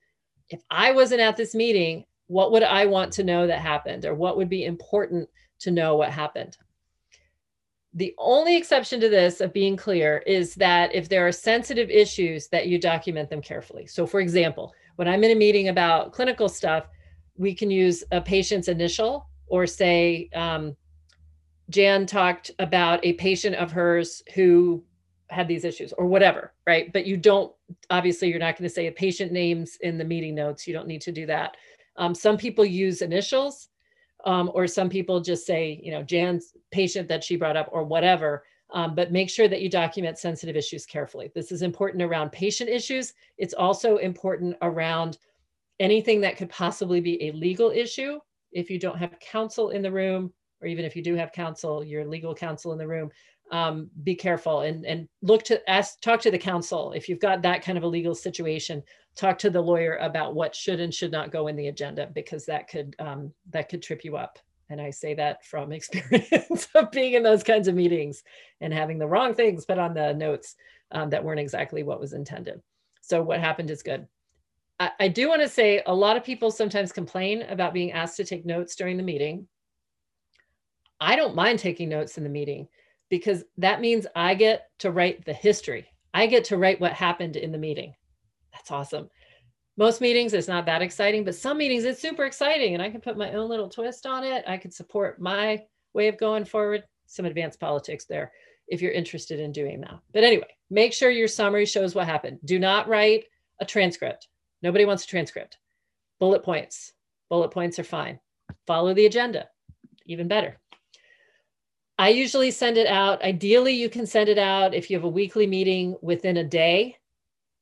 if I wasn't at this meeting, what would I want to know that happened or what would be important to know what happened? The only exception to this of being clear is that if there are sensitive issues that you document them carefully. So for example, when I'm in a meeting about clinical stuff, we can use a patient's initial or say um, Jan talked about a patient of hers who had these issues or whatever, right? But you don't, obviously, you're not going to say a patient names in the meeting notes. You don't need to do that. Um, some people use initials, um, or some people just say, you know, Jan's patient that she brought up or whatever. Um, but make sure that you document sensitive issues carefully. This is important around patient issues. It's also important around anything that could possibly be a legal issue. If you don't have counsel in the room, or even if you do have counsel, your legal counsel in the room, um, be careful and, and look to ask, talk to the counsel. If you've got that kind of a legal situation, talk to the lawyer about what should and should not go in the agenda because that could um, that could trip you up. And I say that from experience of being in those kinds of meetings and having the wrong things put on the notes um, that weren't exactly what was intended. So what happened is good. I, I do want to say a lot of people sometimes complain about being asked to take notes during the meeting. I don't mind taking notes in the meeting because that means I get to write the history. I get to write what happened in the meeting. That's awesome. Most meetings, it's not that exciting, but some meetings, it's super exciting and I can put my own little twist on it. I can support my way of going forward, some advanced politics there if you're interested in doing that. But anyway, make sure your summary shows what happened. Do not write a transcript. Nobody wants a transcript. Bullet points. Bullet points are fine. Follow the agenda, even better. I usually send it out. Ideally, you can send it out if you have a weekly meeting within a day,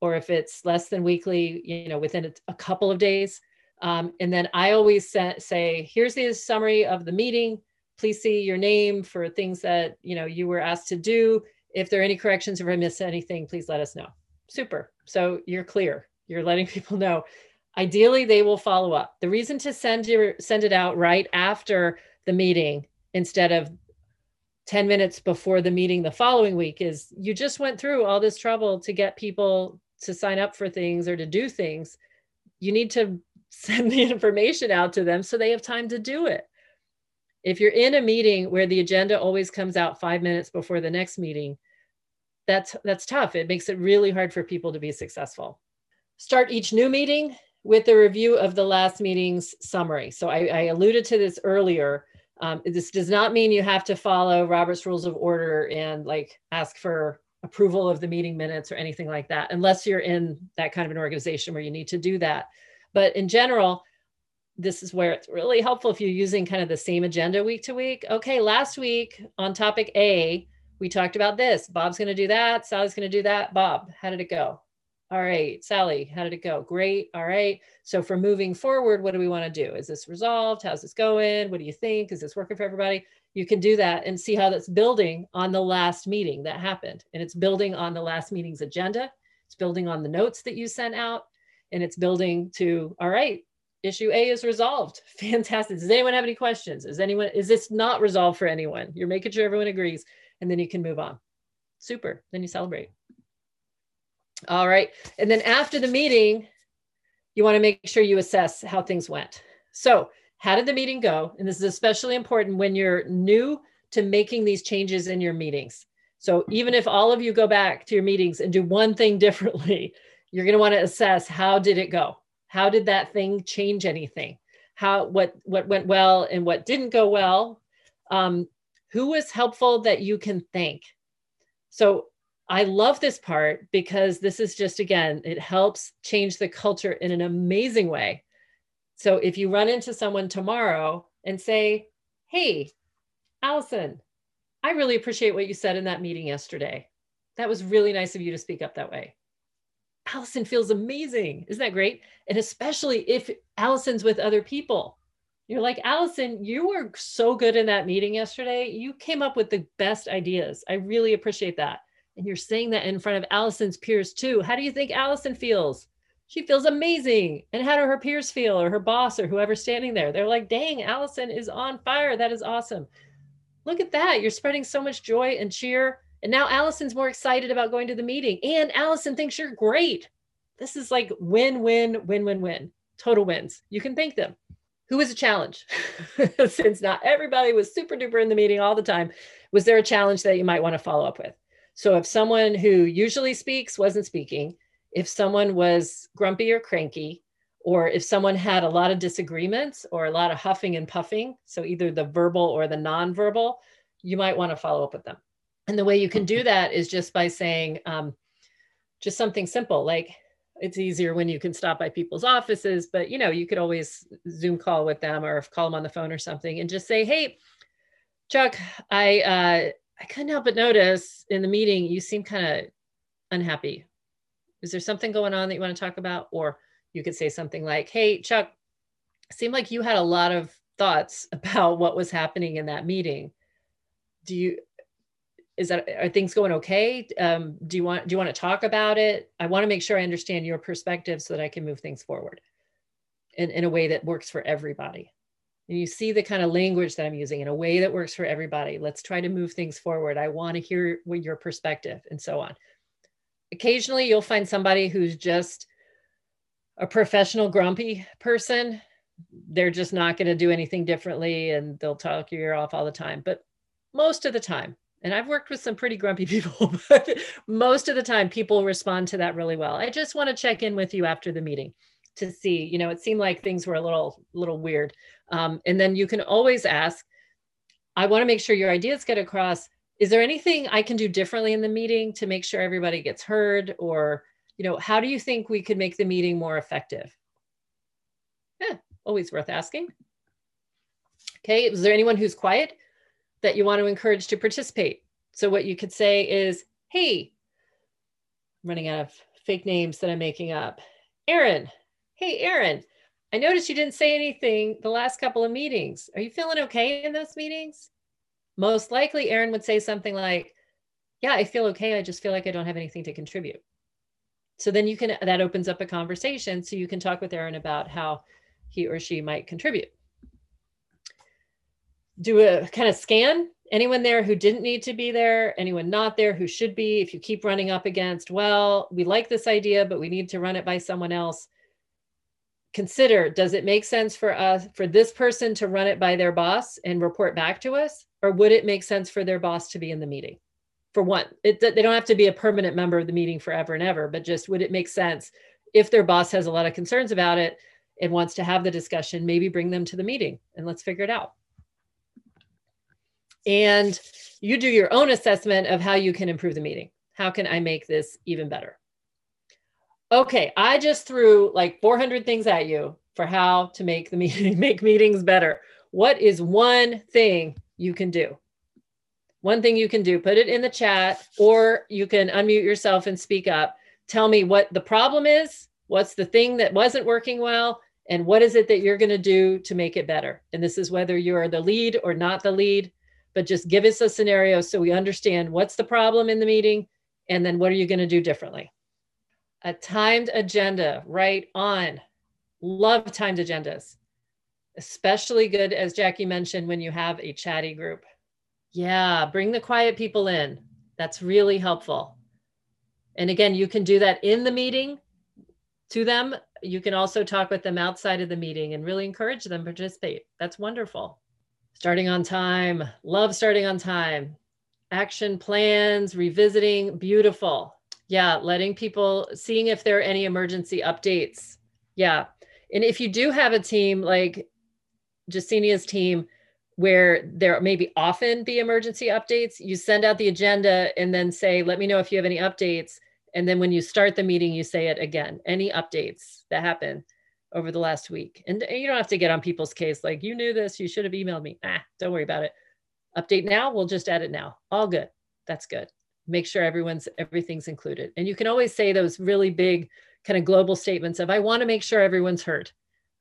or if it's less than weekly, you know, within a, a couple of days. Um, and then I always say, here's the summary of the meeting. Please see your name for things that you know you were asked to do. If there are any corrections, if I miss anything, please let us know. Super. So you're clear. You're letting people know. Ideally, they will follow up. The reason to send your send it out right after the meeting instead of 10 minutes before the meeting the following week is you just went through all this trouble to get people to sign up for things or to do things. You need to send the information out to them so they have time to do it. If you're in a meeting where the agenda always comes out 5 minutes before the next meeting, that's that's tough. It makes it really hard for people to be successful. Start each new meeting with a review of the last meeting's summary. So I, I alluded to this earlier um, this does not mean you have to follow Robert's Rules of Order and like ask for approval of the meeting minutes or anything like that, unless you're in that kind of an organization where you need to do that. But in general, this is where it's really helpful if you're using kind of the same agenda week to week. Okay, last week on topic A, we talked about this. Bob's going to do that. Sally's going to do that. Bob, how did it go? All right, Sally, how did it go? Great. All right. So for moving forward, what do we want to do? Is this resolved? How's this going? What do you think? Is this working for everybody? You can do that and see how that's building on the last meeting that happened. And it's building on the last meeting's agenda. It's building on the notes that you sent out. And it's building to, all right, issue A is resolved. Fantastic. Does anyone have any questions? Is anyone, is this not resolved for anyone? You're making sure everyone agrees and then you can move on. Super. Then you celebrate. All right. And then after the meeting, you want to make sure you assess how things went. So, how did the meeting go? And this is especially important when you're new to making these changes in your meetings. So, even if all of you go back to your meetings and do one thing differently, you're going to want to assess how did it go? How did that thing change anything? How what what went well and what didn't go well? Um, who was helpful that you can thank? So I love this part because this is just, again, it helps change the culture in an amazing way. So if you run into someone tomorrow and say, Hey, Allison, I really appreciate what you said in that meeting yesterday. That was really nice of you to speak up that way. Allison feels amazing. Isn't that great? And especially if Allison's with other people. You're like, Allison, you were so good in that meeting yesterday. You came up with the best ideas. I really appreciate that and you're saying that in front of Allison's peers too. How do you think Allison feels? She feels amazing. And how do her peers feel or her boss or whoever's standing there? They're like, dang, Allison is on fire. That is awesome. Look at that. You're spreading so much joy and cheer. And now Allison's more excited about going to the meeting. And Allison thinks you're great. This is like win, win, win, win, win. Total wins. You can thank them. Who was a challenge? Since not everybody was super duper in the meeting all the time, was there a challenge that you might want to follow up with? So if someone who usually speaks wasn't speaking, if someone was grumpy or cranky, or if someone had a lot of disagreements or a lot of huffing and puffing, so either the verbal or the nonverbal, you might want to follow up with them. And the way you can do that is just by saying um, just something simple like, it's easier when you can stop by people's offices, but you know, you could always Zoom call with them or call them on the phone or something and just say, hey, Chuck, I uh, I couldn't help but notice in the meeting you seem kind of unhappy. Is there something going on that you want to talk about? Or you could say something like, hey, Chuck, seemed like you had a lot of thoughts about what was happening in that meeting. Do you is that are things going okay? Um, do you want do you want to talk about it? I want to make sure I understand your perspective so that I can move things forward in, in a way that works for everybody. And you see the kind of language that I'm using in a way that works for everybody. Let's try to move things forward. I want to hear your perspective and so on. Occasionally you'll find somebody who's just a professional grumpy person. They're just not going to do anything differently and they'll talk your ear off all the time. But most of the time, and I've worked with some pretty grumpy people, but most of the time people respond to that really well. I just want to check in with you after the meeting to see, you know, it seemed like things were a little, little weird. Um, and then you can always ask, I want to make sure your ideas get across. Is there anything I can do differently in the meeting to make sure everybody gets heard? Or, you know, how do you think we could make the meeting more effective? Yeah, always worth asking. Okay, is there anyone who's quiet? that you want to encourage to participate. So what you could say is, hey, I'm running out of fake names that I'm making up. Aaron, hey, Aaron, I noticed you didn't say anything the last couple of meetings. Are you feeling okay in those meetings? Most likely, Aaron would say something like, yeah, I feel okay. I just feel like I don't have anything to contribute. So then you can, that opens up a conversation. So you can talk with Aaron about how he or she might contribute do a kind of scan anyone there who didn't need to be there, anyone not there who should be. If you keep running up against, well, we like this idea, but we need to run it by someone else. Consider does it make sense for us, for this person to run it by their boss and report back to us? Or would it make sense for their boss to be in the meeting? For one, it, they don't have to be a permanent member of the meeting forever and ever, but just would it make sense if their boss has a lot of concerns about it and wants to have the discussion, maybe bring them to the meeting and let's figure it out and you do your own assessment of how you can improve the meeting. How can I make this even better? Okay, I just threw like 400 things at you for how to make the meeting make meetings better. What is one thing you can do? One thing you can do, put it in the chat or you can unmute yourself and speak up. Tell me what the problem is, what's the thing that wasn't working well, and what is it that you're going to do to make it better? And this is whether you're the lead or not the lead but just give us a scenario so we understand what's the problem in the meeting and then what are you going to do differently. A timed agenda, right on. Love timed agendas. Especially good, as Jackie mentioned, when you have a chatty group. Yeah, bring the quiet people in. That's really helpful. And again, you can do that in the meeting to them. You can also talk with them outside of the meeting and really encourage them to participate. That's wonderful. Starting on time. Love starting on time. Action plans, revisiting, beautiful. Yeah, letting people, seeing if there are any emergency updates. Yeah. And if you do have a team like Jasinia's team, where there maybe often be emergency updates, you send out the agenda and then say, let me know if you have any updates. And then when you start the meeting, you say it again, any updates that happen over the last week. And you don't have to get on people's case like, you knew this, you should have emailed me. Ah, don't worry about it. Update now, we'll just add it now. All good. That's good. Make sure everyone's everything's included. And you can always say those really big kind of global statements of I want to make sure everyone's heard.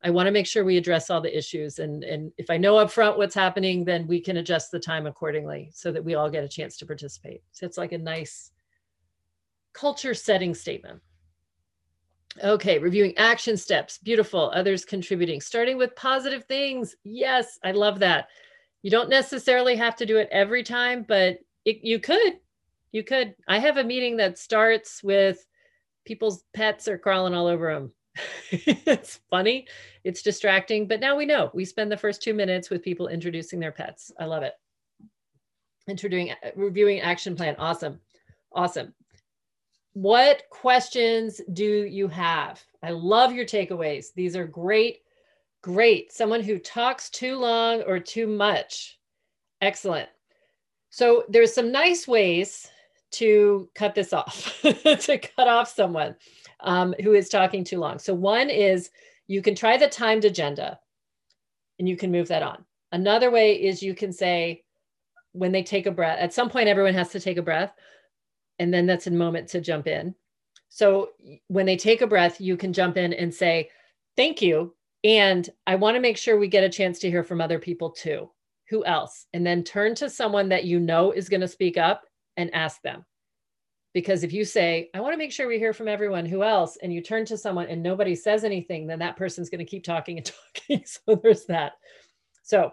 I want to make sure we address all the issues. And, and if I know upfront what's happening, then we can adjust the time accordingly so that we all get a chance to participate. So it's like a nice culture setting statement. Okay, reviewing action steps. Beautiful. Others contributing. Starting with positive things. Yes, I love that. You don't necessarily have to do it every time, but it, you could. You could. I have a meeting that starts with people's pets are crawling all over them. it's funny, it's distracting, but now we know. We spend the first two minutes with people introducing their pets. I love it. Introducing, uh, reviewing action plan. Awesome. Awesome what questions do you have? I love your takeaways. These are great, great. Someone who talks too long or too much. Excellent. So there's some nice ways to cut this off, to cut off someone um, who is talking too long. So one is you can try the timed agenda and you can move that on. Another way is you can say, when they take a breath, at some point, everyone has to take a breath. And then that's a moment to jump in. So when they take a breath, you can jump in and say, Thank you. And I want to make sure we get a chance to hear from other people too. Who else? And then turn to someone that you know is going to speak up and ask them. Because if you say, I want to make sure we hear from everyone, who else? And you turn to someone and nobody says anything, then that person's going to keep talking and talking. so there's that. So,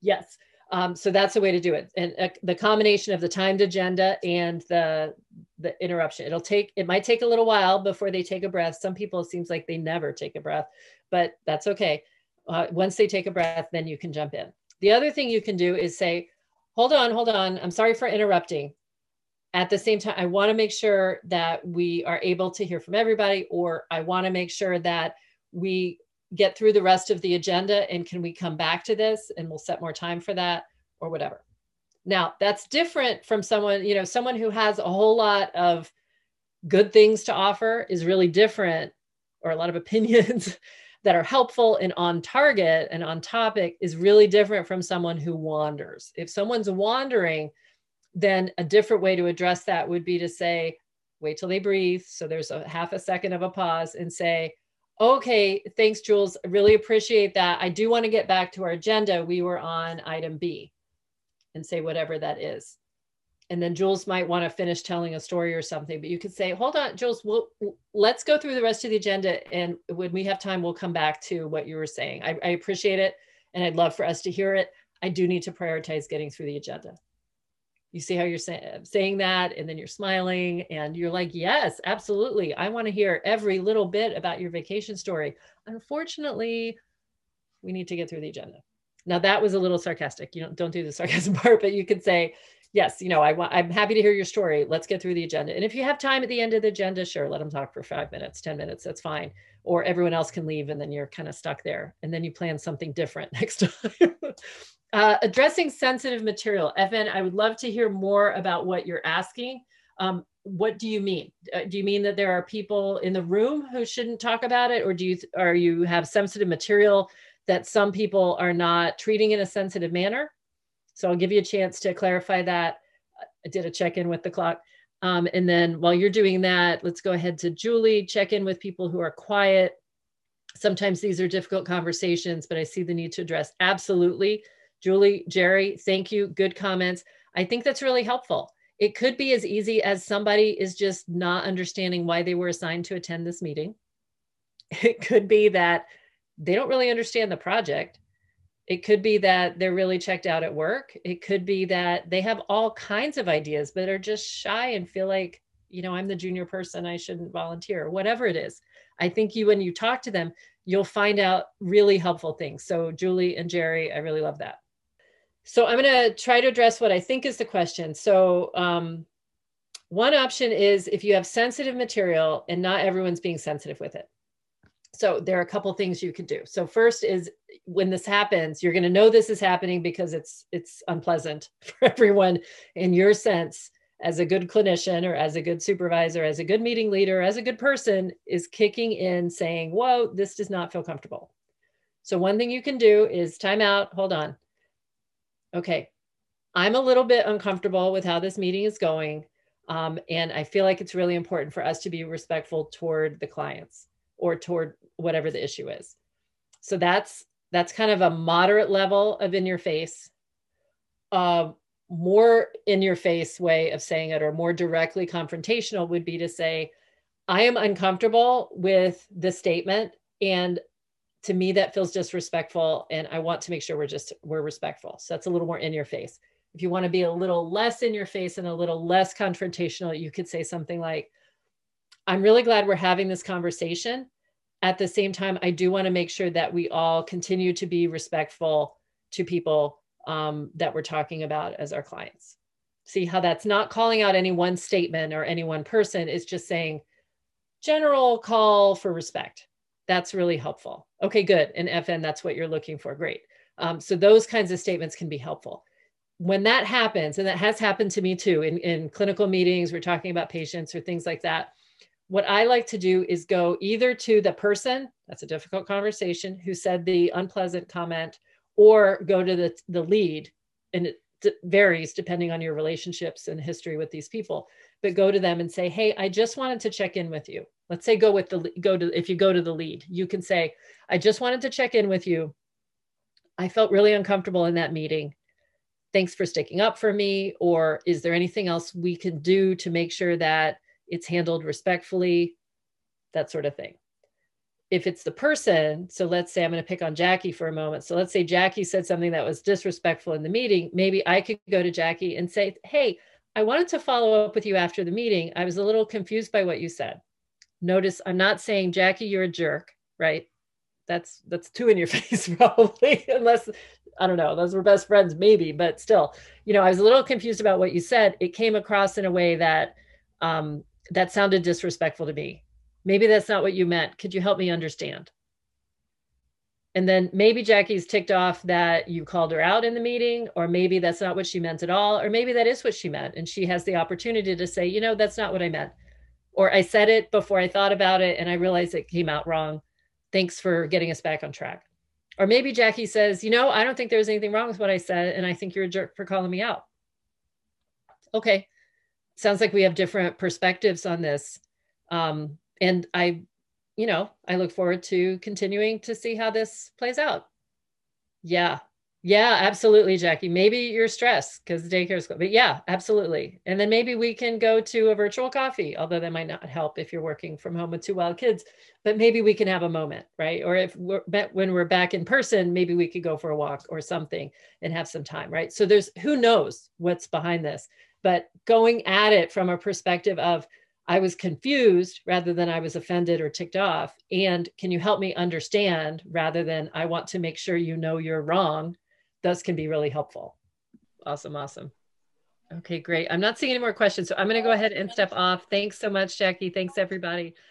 yes. Um, so that's the way to do it. And uh, the combination of the timed agenda and the the interruption. It'll take it might take a little while before they take a breath. Some people it seems like they never take a breath, but that's okay. Uh, once they take a breath, then you can jump in. The other thing you can do is say, "Hold on, hold on. I'm sorry for interrupting." At the same time, I want to make sure that we are able to hear from everybody, or I want to make sure that we get through the rest of the agenda and can we come back to this and we'll set more time for that or whatever. Now, that's different from someone, you know, someone who has a whole lot of good things to offer is really different or a lot of opinions that are helpful and on target and on topic is really different from someone who wanders. If someone's wandering, then a different way to address that would be to say, wait till they breathe. So there's a half a second of a pause and say, Okay, thanks, Jules. I really appreciate that. I do want to get back to our agenda. We were on item B and say whatever that is. And then Jules might want to finish telling a story or something, but you could say, hold on, Jules, we'll, let's go through the rest of the agenda. And when we have time, we'll come back to what you were saying. I, I appreciate it. And I'd love for us to hear it. I do need to prioritize getting through the agenda you see how you're say- saying that and then you're smiling and you're like yes absolutely i want to hear every little bit about your vacation story unfortunately we need to get through the agenda now that was a little sarcastic you don't don't do the sarcasm part but you could say yes you know i want i'm happy to hear your story let's get through the agenda and if you have time at the end of the agenda sure let them talk for five minutes ten minutes that's fine or everyone else can leave and then you're kind of stuck there and then you plan something different next time uh, addressing sensitive material. FN, I would love to hear more about what you're asking. Um, what do you mean? Uh, do you mean that there are people in the room who shouldn't talk about it, or do you or you have sensitive material that some people are not treating in a sensitive manner? So I'll give you a chance to clarify that. I did a check in with the clock. Um, and then while you're doing that, let's go ahead to Julie, check in with people who are quiet. Sometimes these are difficult conversations, but I see the need to address absolutely Julie, Jerry, thank you. Good comments. I think that's really helpful. It could be as easy as somebody is just not understanding why they were assigned to attend this meeting. It could be that they don't really understand the project. It could be that they're really checked out at work. It could be that they have all kinds of ideas, but are just shy and feel like, you know, I'm the junior person, I shouldn't volunteer, whatever it is. I think you, when you talk to them, you'll find out really helpful things. So, Julie and Jerry, I really love that. So I'm going to try to address what I think is the question. So um, one option is if you have sensitive material and not everyone's being sensitive with it. So there are a couple things you could do. So first is when this happens, you're going to know this is happening because it's it's unpleasant for everyone in your sense as a good clinician or as a good supervisor, as a good meeting leader, as a good person is kicking in saying, "Whoa, this does not feel comfortable." So one thing you can do is time out, hold on okay, I'm a little bit uncomfortable with how this meeting is going. Um, and I feel like it's really important for us to be respectful toward the clients or toward whatever the issue is. So that's that's kind of a moderate level of in your face. Uh, more in your face way of saying it or more directly confrontational would be to say, I am uncomfortable with this statement and to me that feels disrespectful and i want to make sure we're just we're respectful so that's a little more in your face if you want to be a little less in your face and a little less confrontational you could say something like i'm really glad we're having this conversation at the same time i do want to make sure that we all continue to be respectful to people um, that we're talking about as our clients see how that's not calling out any one statement or any one person it's just saying general call for respect that's really helpful. Okay, good. And FN, that's what you're looking for. Great. Um, so those kinds of statements can be helpful. when that happens, and that has happened to me too in, in clinical meetings, we're talking about patients or things like that. What I like to do is go either to the person, that's a difficult conversation, who said the unpleasant comment, or go to the, the lead. And it varies depending on your relationships and history with these people, but go to them and say, Hey, I just wanted to check in with you. Let's say go with the go to if you go to the lead, you can say, I just wanted to check in with you. I felt really uncomfortable in that meeting thanks for sticking up for me or is there anything else we can do to make sure that it's handled respectfully that sort of thing. If it's the person so let's say i'm going to pick on jackie for a moment. So let's say jackie said something that was disrespectful in the meeting maybe i could go to jackie and say hey i wanted to follow up with you after the meeting. I was a little confused by what you said. Notice i'm not saying jackie you're a jerk right? That's that's too in your face probably unless I don't know, those were best friends, maybe, but still, you know, I was a little confused about what you said. It came across in a way that um, that sounded disrespectful to me. Maybe that's not what you meant. Could you help me understand? And then maybe Jackie's ticked off that you called her out in the meeting, or maybe that's not what she meant at all, or maybe that is what she meant. And she has the opportunity to say, you know, that's not what I meant. Or I said it before I thought about it and I realized it came out wrong. Thanks for getting us back on track. Or maybe Jackie says, you know, I don't think there was anything wrong with what I said, and I think you're a jerk for calling me out. Okay. Sounds like we have different perspectives on this. Um, and I, you know, I look forward to continuing to see how this plays out. Yeah, yeah, absolutely, Jackie. Maybe you're stressed because the daycare is, but yeah, absolutely. And then maybe we can go to a virtual coffee, although that might not help if you're working from home with two wild kids. But maybe we can have a moment, right? Or if we're when we're back in person, maybe we could go for a walk or something and have some time, right? So there's who knows what's behind this, but going at it from a perspective of I was confused rather than I was offended or ticked off. And can you help me understand rather than I want to make sure you know you're wrong those can be really helpful. Awesome, awesome. Okay, great. I'm not seeing any more questions, so I'm going to go ahead and step off. Thanks so much, Jackie. Thanks, everybody.